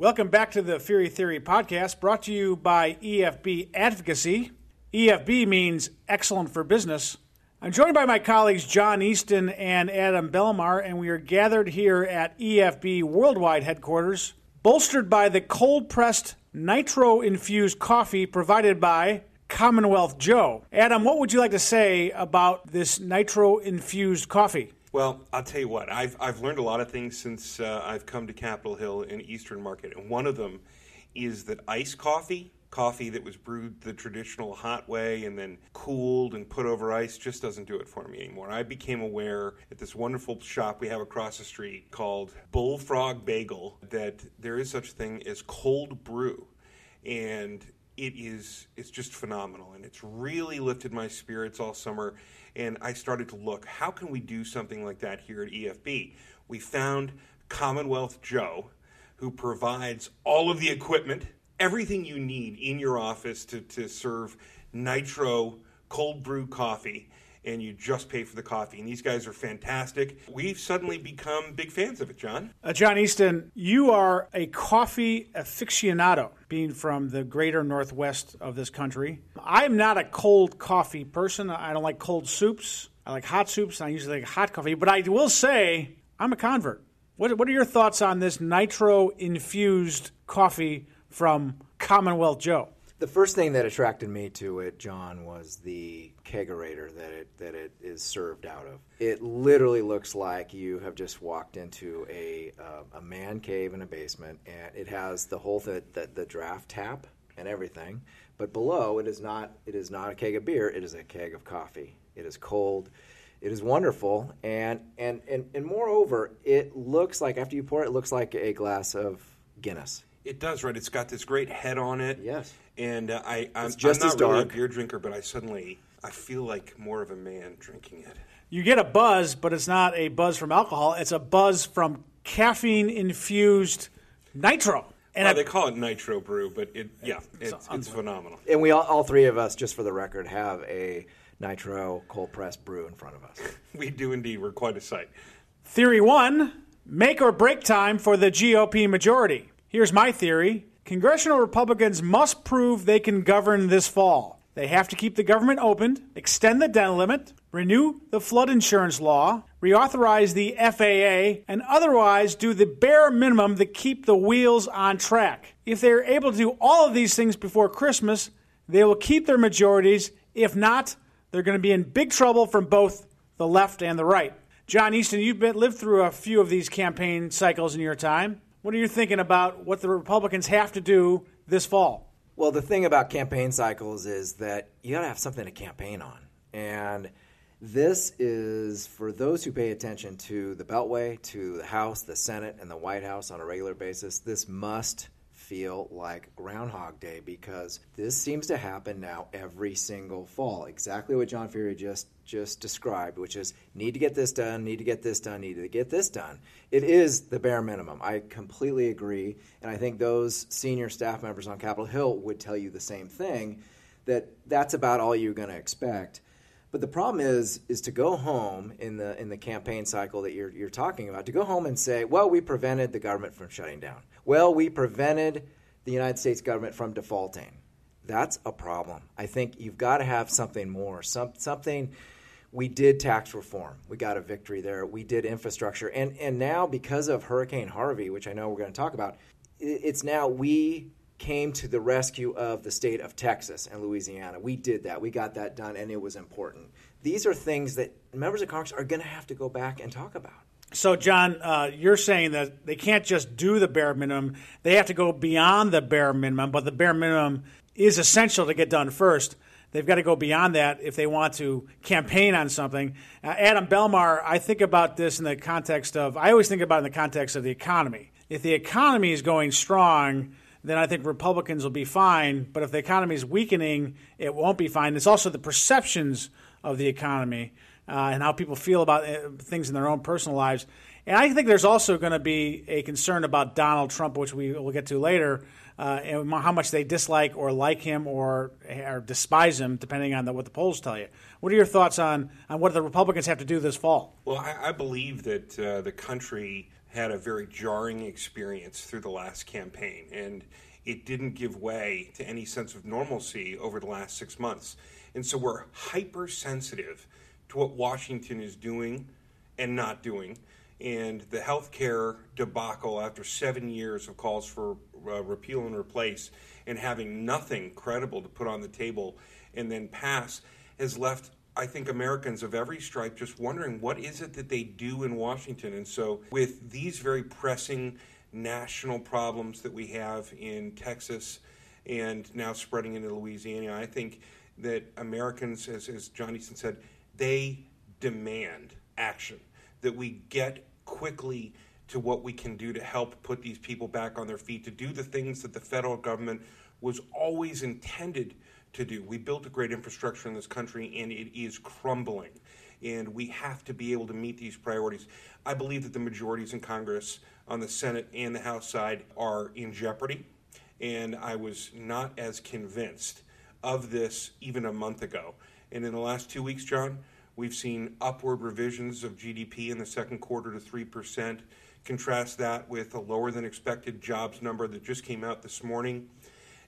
Welcome back to the Feehery Theory podcast, brought to you by EFB Advocacy. EFB means excellent for business. I'm joined by my colleagues John Easton and Adam Belmar, and we are gathered here at EFB Worldwide headquarters, bolstered by the cold pressed nitro infused coffee provided by Commonwealth Joe. Adam, what would you like to say about this nitro infused coffee? Well, I'll tell you what, I've, I've learned a lot of things since uh, I've come to Capitol Hill in Eastern Market. And one of them is that iced coffee, coffee that was brewed the traditional hot way and then cooled and put over ice, just doesn't do it for me anymore. I became aware at this wonderful shop we have across the street called Bullfrog Bagel that there is such a thing as cold brew. And it is it's just phenomenal and it's really lifted my spirits all summer and I started to look how can we do something like that here at EFB we found Commonwealth Joe who provides all of the equipment everything you need in your office to, to serve nitro cold brew coffee and you just pay for the coffee. And these guys are fantastic. We've suddenly become big fans of it, John. Uh, John Easton, you are a coffee aficionado, being from the greater northwest of this country. I'm not a cold coffee person. I don't like cold soups. I like hot soups. I usually like hot coffee. But I will say, I'm a convert. What, what are your thoughts on this nitro infused coffee from Commonwealth Joe? The first thing that attracted me to it, John, was the kegerator that it that it is served out of. It literally looks like you have just walked into a uh, a man cave in a basement, and it has the whole th- the, the draft tap and everything. But below, it is not it is not a keg of beer. It is a keg of coffee. It is cold. It is wonderful, and and and, and moreover, it looks like after you pour it, it looks like a glass of Guinness. It does, right? It's got this great head on it. Yes. And uh, I, I'm, It's just I'm as not really a beer drinker, but I suddenly I feel like more of a man drinking it. You get a buzz, but it's not a buzz from alcohol. It's a buzz from caffeine infused nitro. And well, I- they call it nitro brew, but it yeah, it's, it's phenomenal. And we all, all three of us, just for the record, have a nitro cold pressed brew in front of us. We do indeed. We're quite a sight. Theory one make or break time for the GOP majority. Here's my theory Congressional Republicans must prove they can govern this fall. They have to keep the government opened, extend the debt limit, renew the flood insurance law, reauthorize the FAA, and otherwise do the bare minimum to keep the wheels on track. If they are able to do all of these things before Christmas, they will keep their majorities. If not, they're going to be in big trouble from both the left and the right. John Easton, you've been, lived through a few of these campaign cycles in your time. What are you thinking about what the Republicans have to do this fall? Well, the thing about campaign cycles is that you got to have something to campaign on. And this is for those who pay attention to the Beltway, to the House, the Senate, and the White House on a regular basis. This must feel like Groundhog Day because this seems to happen now every single fall. Exactly what John Feehery just just described, which is need to get this done, need to get this done, need to get this done. It is the bare minimum. I completely agree, and I think those senior staff members on Capitol Hill would tell you the same thing that that's about all you're going to expect. But the problem is, is to go home in the in the campaign cycle that you're you're talking about, to go home and say, well, we prevented the government from shutting down. Well, we prevented the United States government from defaulting. That's a problem. I think you've got to have something more, some something. We did tax reform. We got a victory there. We did infrastructure, and and now because of Hurricane Harvey, which I know we're going to talk about, it's now we came to the rescue of the state of Texas and Louisiana. We did that. We got that done, and it was important. These are things that members of Congress are going to have to go back and talk about. So, John, uh, you're saying that they can't just do the bare minimum; they have to go beyond the bare minimum. But the bare minimum is essential to get done first. They've got to go beyond that if they want to campaign on something. Uh, Adam Belmar, I think about this in the context of I always think about it in the context of the economy. If the economy is going strong, then I think Republicans will be fine. But if the economy is weakening, it won't be fine. It's also the perceptions of the economy uh, and how people feel about uh, things in their own personal lives. And I think there's also going to be a concern about Donald Trump, which we will get to later, uh, and how much they dislike or like him or, or despise him, depending on the, what the polls tell you. What are your thoughts on, on what the Republicans have to do this fall? Well, I, I believe that uh, the country had a very jarring experience through the last campaign, and it didn't give way to any sense of normalcy over the last six months. And so we're hypersensitive to what Washington is doing and not doing. And the healthcare debacle after seven years of calls for uh, repeal and replace and having nothing credible to put on the table and then pass has left I think Americans of every stripe just wondering what is it that they do in Washington. And so, with these very pressing national problems that we have in Texas and now spreading into Louisiana, I think that Americans, as, as John Easton said, they demand action, that we get quickly to what we can do to help put these people back on their feet, to do the things that the federal government was always intended to do. We built a great infrastructure in this country and it is crumbling. And we have to be able to meet these priorities. I believe that the majorities in Congress on the Senate and the House side are in jeopardy. And I was not as convinced of this even a month ago. And in the last two weeks, John, we've seen upward revisions of GDP in the second quarter to 3%. Contrast that with a lower than expected jobs number that just came out this morning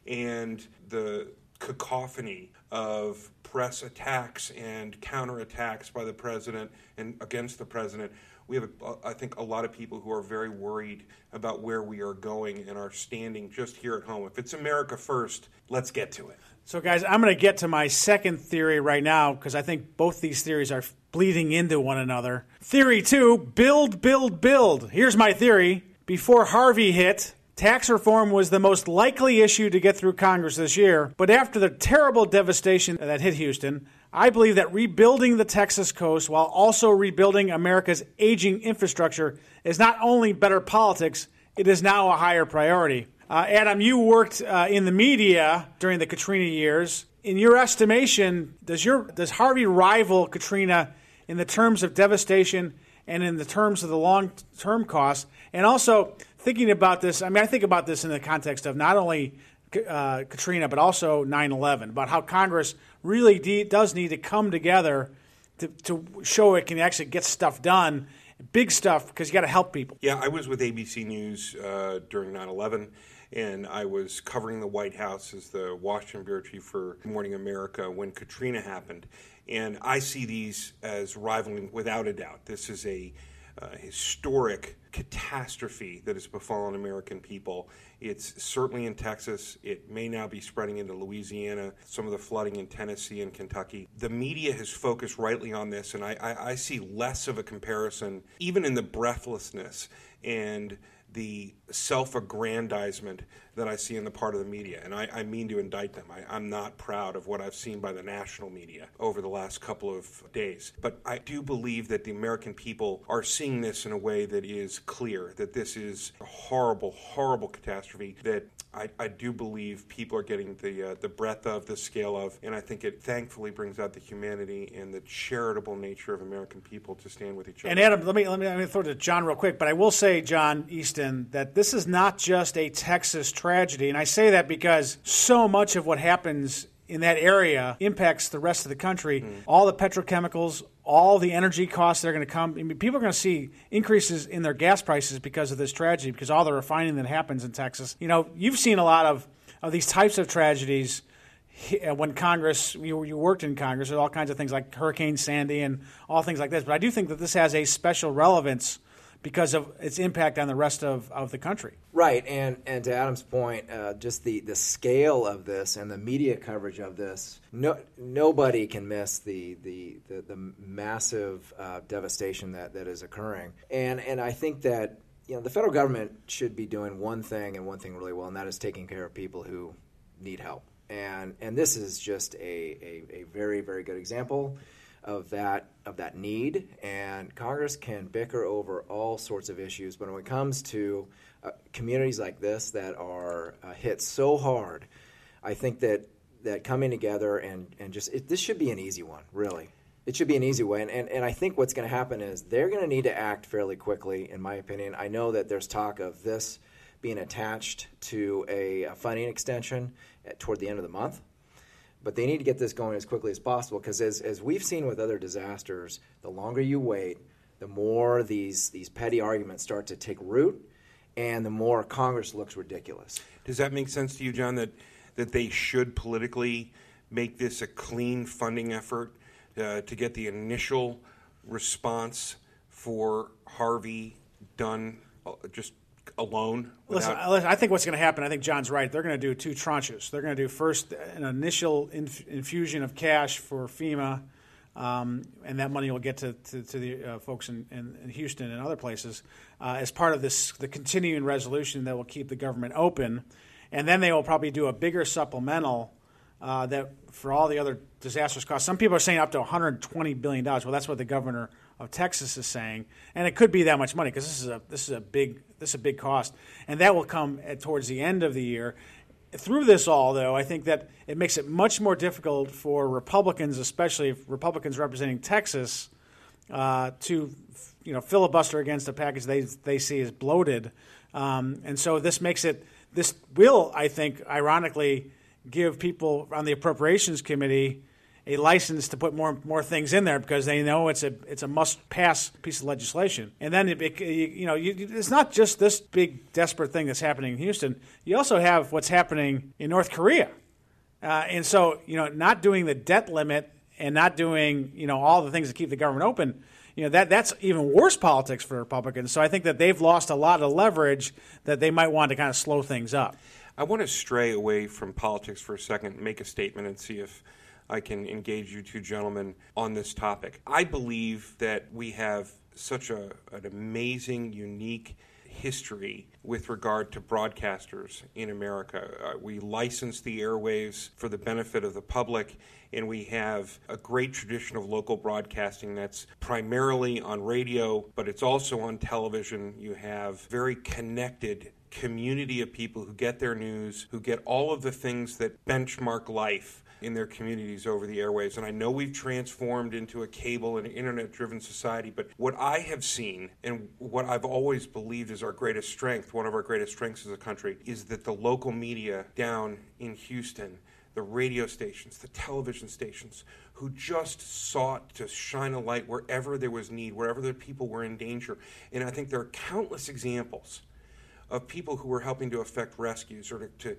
and the cacophony of press attacks and counterattacks by the president and against the president. We have, uh, I think, a lot of people who are very worried about where we are going and are standing just here at home. If it's America first, let's get to it. So, guys, I'm going to get to my second theory right now because I think both these theories are bleeding into one another. Theory two build, build, build. Here's my theory. Before Harvey hit, Tax reform was the most likely issue to get through Congress this year, but after the terrible devastation that hit Houston, I believe that rebuilding the Texas coast while also rebuilding America's aging infrastructure is not only better politics, it is now a higher priority. Uh, Adam, you worked uh, in the media during the Katrina years. In your estimation, does your does Harvey rival Katrina in the terms of devastation and in the terms of the long term costs? And also, thinking about this, I mean, I think about this in the context of not only uh, Katrina, but also 9 11, about how Congress really de- does need to come together to, to show it can actually get stuff done, big stuff, because you got to help people. Yeah, I was with ABC News uh, during 9 11 and I was covering the White House as the Washington bureau chief for Morning America when Katrina happened. And I see these as rivaling without a doubt. This is a uh, historic catastrophe that has befallen American people. It's certainly in Texas. It may now be spreading into Louisiana, some of the flooding in Tennessee and Kentucky. The media has focused rightly on this, and I, I, I see less of a comparison, even in the breathlessness and the self aggrandizement that I see in the part of the media. And I, I mean to indict them. I, am not proud of what I've seen by the national media over the last couple of days. But I do believe that the American people are seeing this in a way that is clear that this is a horrible, horrible catastrophe that I, I do believe people are getting the uh, the breadth of, the scale of, and I think it thankfully brings out the humanity and the charitable nature of American people to stand with each other. And Adam, let me let me, let me throw it to John real quick, but I will say, John Easton, that this is not just a Texas tragedy, and I say that because so much of what happens in that area impacts the rest of the country. Mm. All the petrochemicals, all the energy costs that are going to come. I mean, people are going to see increases in their gas prices because of this tragedy, because all the refining that happens in Texas. You know, you've seen a lot of, of these types of tragedies uh, when Congress, you, you worked in Congress, there's all kinds of things like Hurricane Sandy and all things like this. But I do think that this has a special relevance because of its impact on the rest of, of the country. Right, and and to Adam's point, uh, just the, the scale of this and the media coverage of this, no nobody can miss the the the, the massive uh, devastation that, that is occurring, and and I think that you know the federal government should be doing one thing and one thing really well, and that is taking care of people who need help, and and this is just a, a, a very very good example of that of that need, and Congress can bicker over all sorts of issues. But when it comes to uh, communities like this that are uh, hit so hard, I think that that coming together and and just it, this should be an easy one, really. It should be an easy way, and, and, and I think what's going to happen is they're going to need to act fairly quickly, in my opinion. I know that there's talk of this being attached to a, a funding extension at, toward the end of the month but they need to get this going as quickly as possible because as, as we've seen with other disasters the longer you wait the more these these petty arguments start to take root, and the more Congress looks ridiculous. Does that make sense to you, John? That that they should politically make this a clean funding effort uh, to get the initial response for Harvey done uh, just alone? Listen, I think what's going to happen, I think John's right. They're going to do two tranches. They're going to do first an initial inf- infusion of cash for FEMA, um, and that money will get to, to, to the uh, folks in, in, in, Houston and other places uh, as part of this the continuing resolution that will keep the government open. And then they will probably do a bigger supplemental uh, that for all the other disastrous costs. Some people are saying up to 120 billion dollars. Well, that's what the governor of Texas is saying, and it could be that much money because this is a this is a big this is a big cost, and that will come at, towards the end of the year. Through this all, though, I think that it makes it much more difficult for Republicans, especially Republicans representing Texas, uh, to you know filibuster against a package they they see as bloated, um, and so this makes it this will, I think, ironically, give people on the appropriations committee a license to put more more things in there because they know it's a it's a must pass piece of legislation. And then it, you know you, it's not just this big desperate thing that's happening in Houston. You also have what's happening in North Korea, uh, and so you know not doing the debt limit and not doing you know all the things that keep the government open. You know that that's even worse politics for Republicans. So I think that they've lost a lot of leverage that they might want to kind of slow things up. I want to stray away from politics for a second, make a statement, and see if I can engage you two gentlemen on this topic. I believe that we have such a, an amazing, unique history with regard to broadcasters in America. Uh, we license the airwaves for the benefit of the public, and we have a great tradition of local broadcasting that's primarily on radio, but it's also on television. You have very connected community of people who get their news, who get all of the things that benchmark life in their communities over the airwaves. And I know we've transformed into a cable and internet driven society, but what I have seen and what I've always believed is our greatest strength, one of our greatest strengths as a country, is that the local media down in Houston the radio stations, the television stations, who just sought to shine a light wherever there was need, wherever the people were in danger. And I think there are countless examples of people who were helping to effect rescues or to, to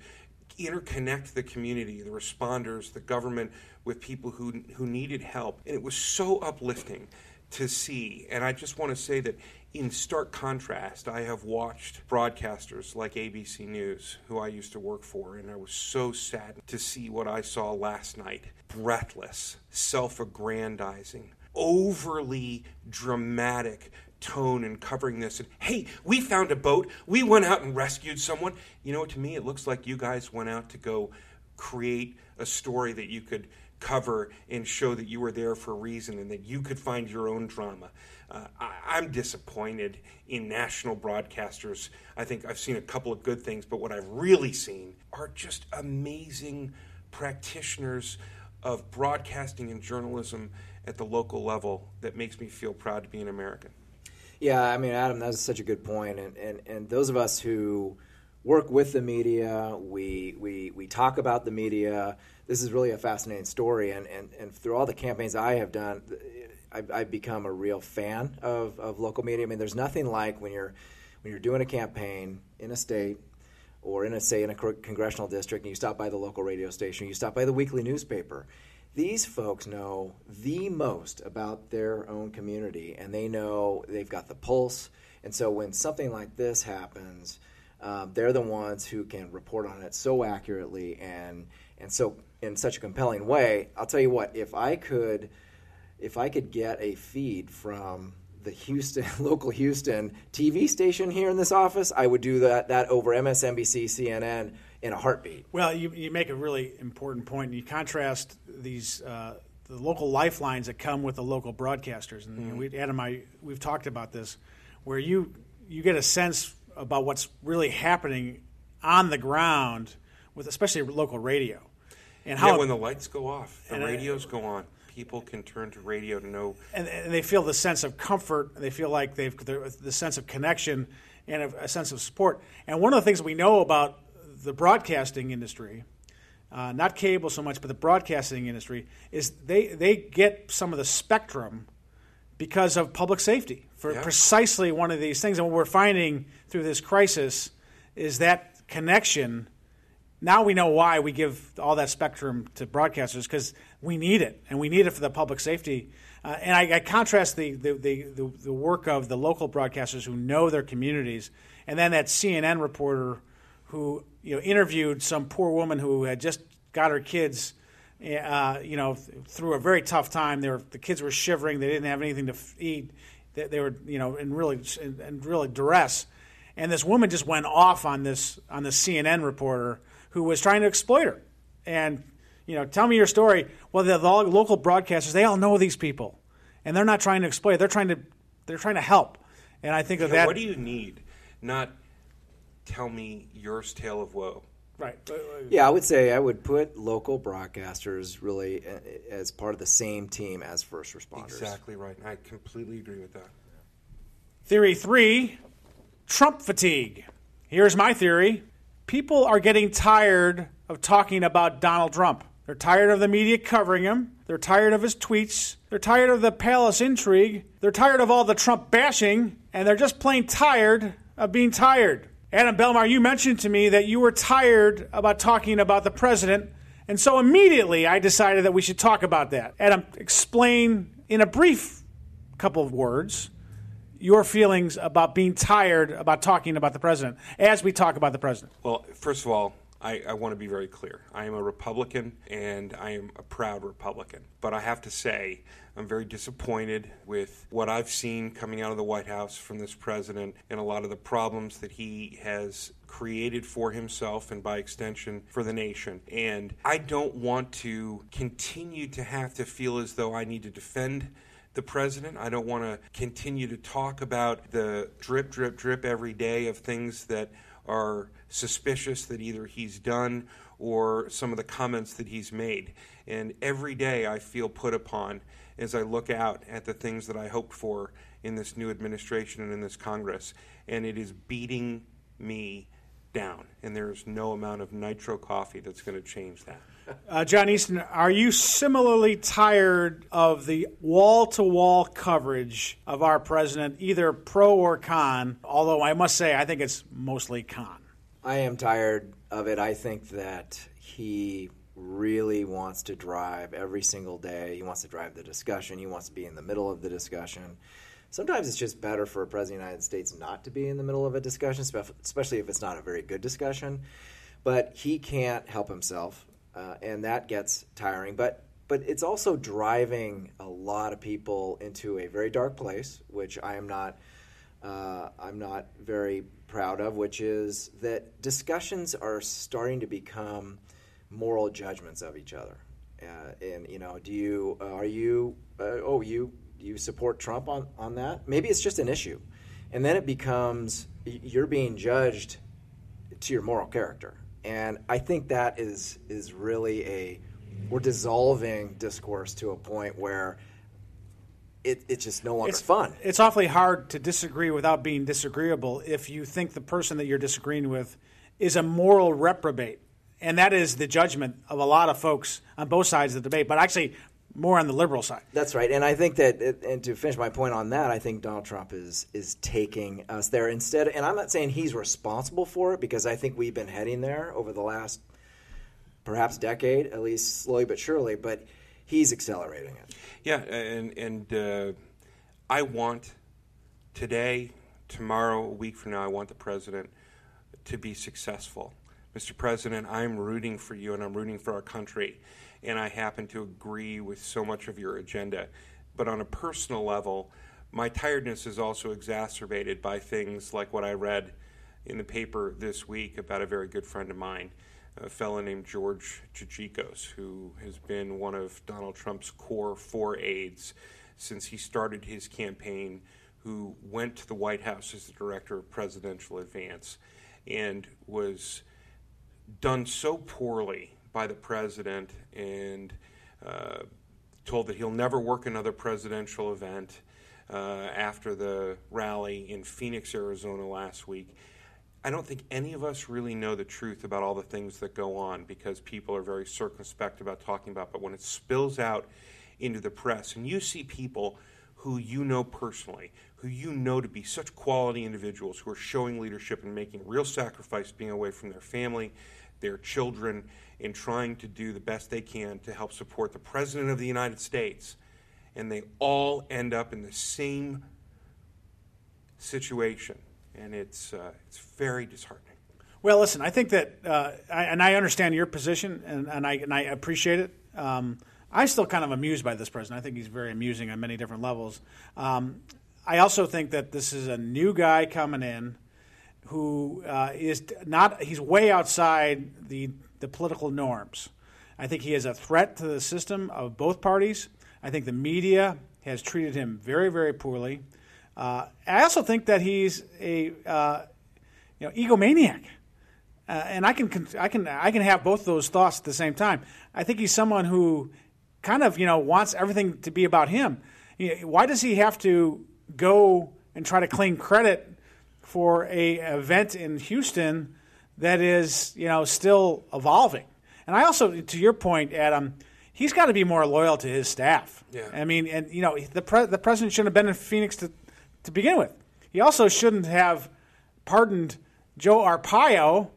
interconnect the community, the responders, the government with people who, who needed help. And it was so uplifting to see. And I just want to say that in stark contrast, I have watched broadcasters like ABC News, who I used to work for, and I was so saddened to see what I saw last night breathless, self aggrandizing, overly dramatic tone and covering this. And hey, we found a boat. We went out and rescued someone. You know, to me, it looks like you guys went out to go create a story that you could cover and show that you were there for a reason and that you could find your own drama. Uh, I, am disappointed in national broadcasters. I think I've seen a couple of good things, but what I've really seen are just amazing practitioners of broadcasting and journalism at the local level that makes me feel proud to be an American. Yeah, I mean, Adam, that's such a good point. And, and, and those of us who work with the media, we, we, we talk about the media. This is really a fascinating story. And, and, and through all the campaigns I have done, I've, I've become a real fan of, of local media. I mean, there's nothing like when you're, when you're doing a campaign in a state or in a, say, in a congressional district, and you stop by the local radio station, you stop by the weekly newspaper, these folks know the most about their own community and they know they've got the pulse. And so when something like this happens, um, they're the ones who can report on it so accurately and and so in such a compelling way. I'll tell you what, if I could if I could get a feed from the Houston local Houston TV station here in this office, I would do that that over MSNBC, CNN in a heartbeat. Well, you, you make a really important point. You contrast these uh, the local lifelines that come with the local broadcasters, and mm-hmm. we, Adam, I we've talked about this, where you you get a sense about what's really happening on the ground with especially local radio, and how yeah, when the lights go off, the radios I, go on people can turn to radio to know. And, and, they feel the sense of comfort. They feel like they've the sense of connection and a, a, sense of support. And one of the things we know about the broadcasting industry, uh, not cable so much, but the broadcasting industry, is they, they get some of the spectrum because of public safety for Yeah. precisely one of these things. And what we're finding through this crisis is that connection. Now we know why we give all that spectrum to broadcasters because we need it, and we need it for the public safety. Uh, and I, I contrast the, the, the, the, work of the local broadcasters who know their communities, and then that CNN reporter who you know interviewed some poor woman who had just got her kids uh, you know, through a very tough time. They were, the kids were shivering. They didn't have anything to eat. They, they were, you know, in really, in, in really duress. And this woman just went off on this on the CNN reporter who was trying to exploit her. And you know, tell me your story. Well, the, the local broadcasters, they all know these people, and they're not trying to exploit. They're trying to, they're trying to help. And I think that Yeah, that what do you need? Not tell me your tale of woe. right. Yeah, I would say I would put local broadcasters really uh, as part of the same team as first responders. Exactly right. I completely agree with that. Theory three Trump fatigue. Here's my theory people are getting tired of talking about Donald Trump. They're tired of the media covering him. They're tired of his tweets. They're tired of the palace intrigue. They're tired of all the Trump bashing. And they're just plain tired of being tired. Adam Belmar, you mentioned to me that you were tired about talking about the president. And so immediately I decided that we should talk about that. Adam, explain in a brief couple of words your feelings about being tired about talking about the president as we talk about the president. Well, first of all, I, I want to be very clear. I am a Republican and I am a proud Republican. But I have to say, I'm very disappointed with what I've seen coming out of the White House from this president and a lot of the problems that he has created for himself and by extension for the nation. And I don't want to continue to have to feel as though I need to defend the president. I don't want to continue to talk about the drip, drip, drip every day of things that are suspicious that either he's done or some of the comments that he's made. And every day I feel put upon as I look out at the things that I hoped for in this new administration and in this Congress. And it is beating me down. And there is no amount of nitro coffee that's going to change that. Uh, John Easton, are you similarly tired of the wall to wall coverage of our president, either pro or con? Although I must say, I think it's mostly con. I am tired of it. I think that he really wants to drive every single day. He wants to drive the discussion. He wants to be in the middle of the discussion. Sometimes it's just better for a president of the United States not to be in the middle of a discussion, especially if it's not a very good discussion. But he can't help himself, uh, and that gets tiring. But but it's also driving a lot of people into a very dark place, which I am not. Uh, I'm not very proud of, which is that discussions are starting to become moral judgments of each other. Uh, and you know, do you uh, are you uh, oh you you support Trump on on that? Maybe it's just an issue, and then it becomes you're being judged to your moral character. And I think that is is really a we're dissolving discourse to a point where it, it's just no longer It's fun. It's awfully hard to disagree without being disagreeable if you think the person that you're disagreeing with is a moral reprobate. And that is the judgment of a lot of folks on both sides of the debate, but actually more on the liberal side. That's right, and I think that, and to finish my point on that, I think Donald Trump is is taking us there instead. And I'm not saying he's responsible for it because I think we've been heading there over the last perhaps decade, at least slowly but surely. But he's accelerating it. Yeah, and and uh, I want today, tomorrow, a week from now, I want the president to be successful. Mr. President, I'm rooting for you and I'm rooting for our country, and I happen to agree with so much of your agenda. But on a personal level, my tiredness is also exacerbated by things like what I read in the paper this week about a very good friend of mine, a fellow named George Gigicos, who has been one of Donald Trump's core four aides since he started his campaign, who went to the White House as the director of presidential advance and was done so poorly by the president and uh, told that he'll never work another presidential event uh, after the rally in Phoenix, Arizona last week. I don't think any of us really know the truth about all the things that go on because people are very circumspect about talking about. But when it spills out into the press, and you see people who you know personally, who you know to be such quality individuals who are showing leadership and making real sacrifice being away from their family, their children, in trying to do the best they can to help support the President of the United States. And they all end up in the same situation. And it's, uh, it's very disheartening. Well, listen, I think that, uh, I, and I understand your position, and, and, I, and I appreciate it. Um, I'm still kind of amused by this president. I think he's very amusing on many different levels. Um, I also think that this is a new guy coming in who uh, is not, he's way outside the, the political norms. I think he is a threat to the system of both parties. I think the media has treated him very, very poorly. Uh, I also think that he's a uh, you know egomaniac, uh, and I can I can I can have both those thoughts at the same time. I think he's someone who kind of you know wants everything to be about him. Why does he have to go and try to claim credit for a event in Houston that is you know still evolving? And I also, to your point, Adam, he's got to be more loyal to his staff. Yeah. I mean, and you know, the pre- the president shouldn't have been in Phoenix to to begin with. He also shouldn't have pardoned Joe Arpaio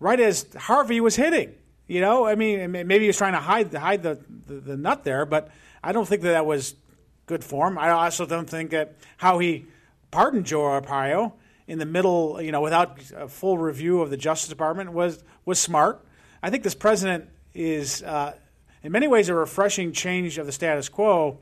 right as Harvey was hitting. You know, I mean, maybe he was trying to hide hide the, the, the nut there, but I don't think that that was good form. I also don't think that how he pardoned Joe Arpaio in the middle, you know, without a full review of the Justice Department was was smart. I think this president is, uh, in many ways, a refreshing change of the status quo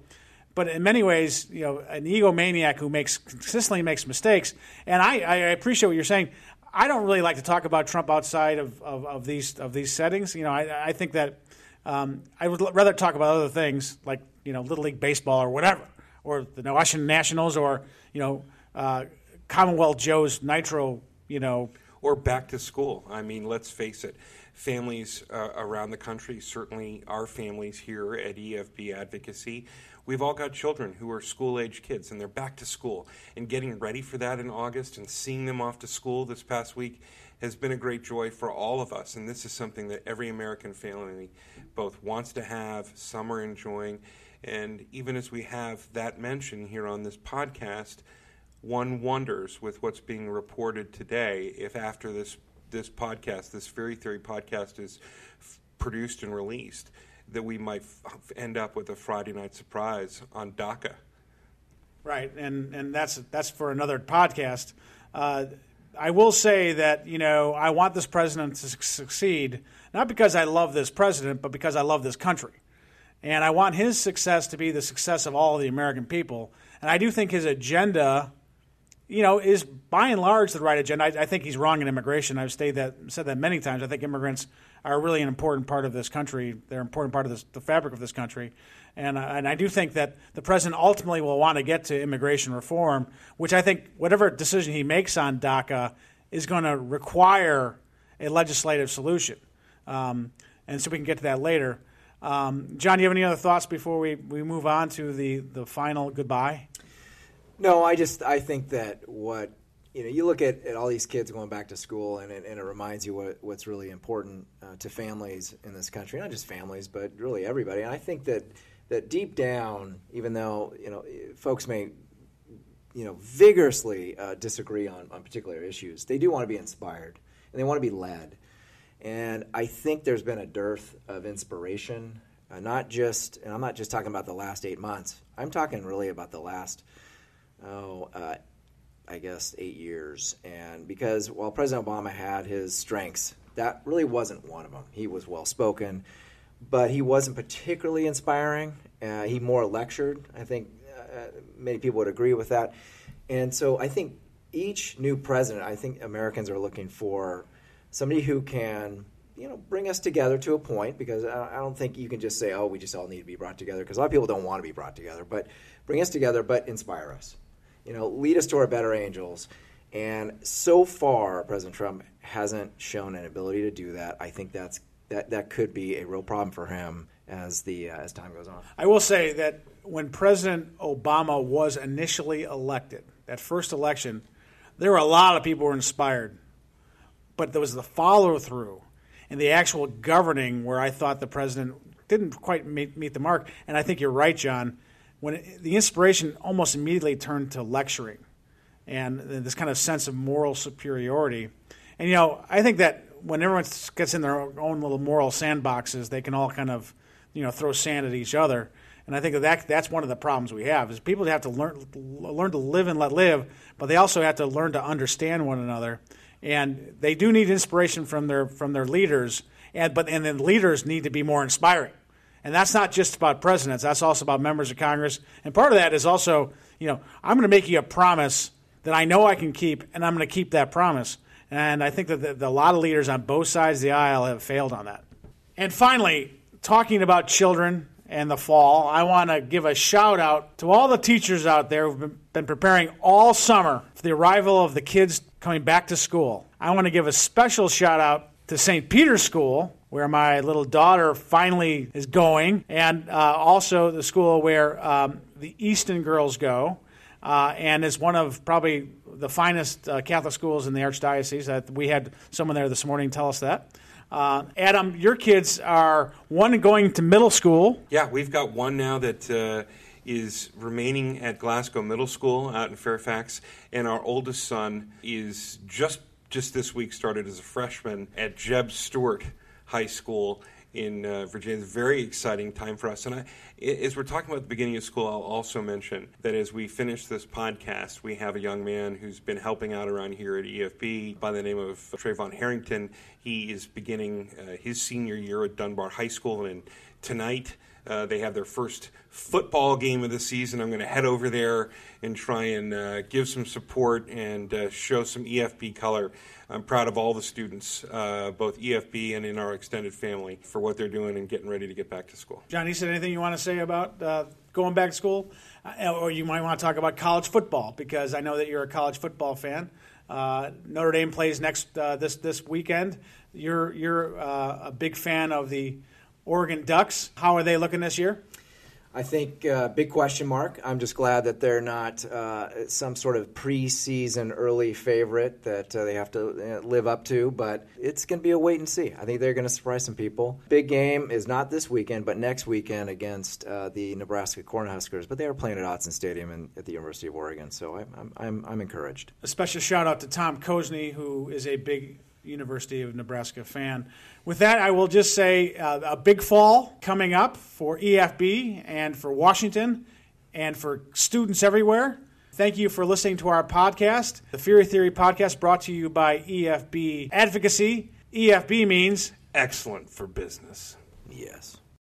but in many ways, you know, an egomaniac who makes consistently makes mistakes. And I, I appreciate what you're saying. I don't really like to talk about Trump outside of, of, of these of these settings. You know, I, I think that um, I would rather talk about other things like you know Little League baseball or whatever, or the Washington Nationals, or you know uh, Commonwealth Joe's Nitro. You know, or back to school. I mean, let's face it. Families uh, around the country, certainly our families here at EFB Advocacy, We've all got children who are school age kids and they're back to school. And getting ready for that in August and seeing them off to school this past week has been a great joy for all of us. And this is something that every American family both wants to have, some are enjoying. And even as we have that mention here on this podcast, one wonders with what's being reported today if after this this podcast, this Feehery Theory podcast is f- produced and released, that we might f- end up with a Friday night surprise on DACA. Right, and and that's that's for another podcast. Uh, I will say that you know I want this president to succeed, not because I love this president, but because I love this country, and I want his success to be the success of all the American people. And I do think his agenda, you know, is by and large the right agenda. I, I think he's wrong in immigration. I've stated that said that many times. I think immigrants are really an important part of this country. They're an important part of this, the fabric of this country. And, uh, and I do think that the president ultimately will want to get to immigration reform, which I think whatever decision he makes on DACA is going to require a legislative solution. Um, and so we can get to that later. Um, John, do you have any other thoughts before we, we move on to the, the final goodbye? No, I just I think that what you know, you look at, at all these kids going back to school, and it, and it reminds you what, what's really important uh, to families in this country. Not just families, but really everybody. And I think that that deep down, even though you know folks may you know vigorously uh, disagree on, on particular issues, they do want to be inspired and they want to be led. And I think there's been a dearth of inspiration, uh, not just, and I'm not just talking about the last eight months. I'm talking really about the last oh, uh, I guess, eight years. And because while President Obama had his strengths, that really wasn't one of them. He was well spoken, but he wasn't particularly inspiring. Uh, he more lectured. I think uh, many people would agree with that. And so I think each new president, I think Americans are looking for somebody who can you know bring us together to a point because I don't think you can just say oh we just all need to be brought together because a lot of people don't want to be brought together but bring us together but inspire us you know, lead us to our better angels. And so far, President Trump hasn't shown an ability to do that. I think that's that that could be a real problem for him as the uh, as time goes on. I will say that when President Obama was initially elected, that first election, there were a lot of people who were inspired, but there was the follow through and the actual governing where I thought the president didn't quite meet, meet the mark. And I think you're right, John when it, the inspiration almost immediately turned to lecturing and this kind of sense of moral superiority. And you know, I think that when everyone gets in their own little moral sandboxes, they can all kind of you know throw sand at each other. And I think that, that that's one of the problems we have is people have to learn learn to live and let live, but they also have to learn to understand one another. And they do need inspiration from their from their leaders, and but and then leaders need to be more inspiring. And that's not just about presidents, that's also about members of Congress. And part of that is also, you know, I'm going to make you a promise that I know I can keep, and I'm going to keep that promise. And I think that the, the, a lot of leaders on both sides of the aisle have failed on that. And finally, talking about children and the fall, I want to give a shout out to all the teachers out there who've been preparing all summer for the arrival of the kids coming back to school. I want to give a special shout out to St. Peter's School, where my little daughter finally is going, and uh, also the school where um, the Easton girls go, uh, and is one of probably the finest uh, Catholic schools in the Archdiocese. That we had someone there this morning tell us that. Uh, Adam, your kids are one going to middle school. Yeah, we've got one now that uh, is remaining at Glasgow Middle School out in Fairfax, and our oldest son is just just this week started as a freshman at Jeb Stuart High School in uh, Virginia. It's a very exciting time for us. And I, as we're talking about the beginning of school, I'll also mention that as we finish this podcast, we have a young man who's been helping out around here at EFB by the name of Trayvon Harrington. He is beginning uh, his senior year at Dunbar High School, and tonight uh, they have their first football game of the season. I'm going to head over there and try and uh, give some support and uh, show some EFB color. I'm proud of all the students, uh, both EFB and in our extended family, for what they're doing and getting ready to get back to school. John, you said anything you want to say about uh, going back to school? Uh, or you might want to talk about college football because I know that you're a college football fan. Uh, Notre Dame plays next uh, this this weekend. You're you're uh, a big fan of the Oregon Ducks. How are they looking this year? I think uh, big question mark. I'm just glad that they're not uh, some sort of preseason early favorite that uh, they have to uh, live up to. But it's going to be a wait and see. I think they're going to surprise some people. Big game is not this weekend, but next weekend against uh, the Nebraska Cornhuskers. But they are playing at Autzen Stadium in, at the University of Oregon, so I'm, I'm, I'm encouraged. A special shout out to Tom Kozni, who is a big University of Nebraska fan. With that, I will just say uh, a big fall coming up for EFB and for Washington and for students everywhere. Thank you for listening to our podcast, the Feehery Theory podcast, brought to you by EFB Advocacy. EFB means excellent for business. Yes.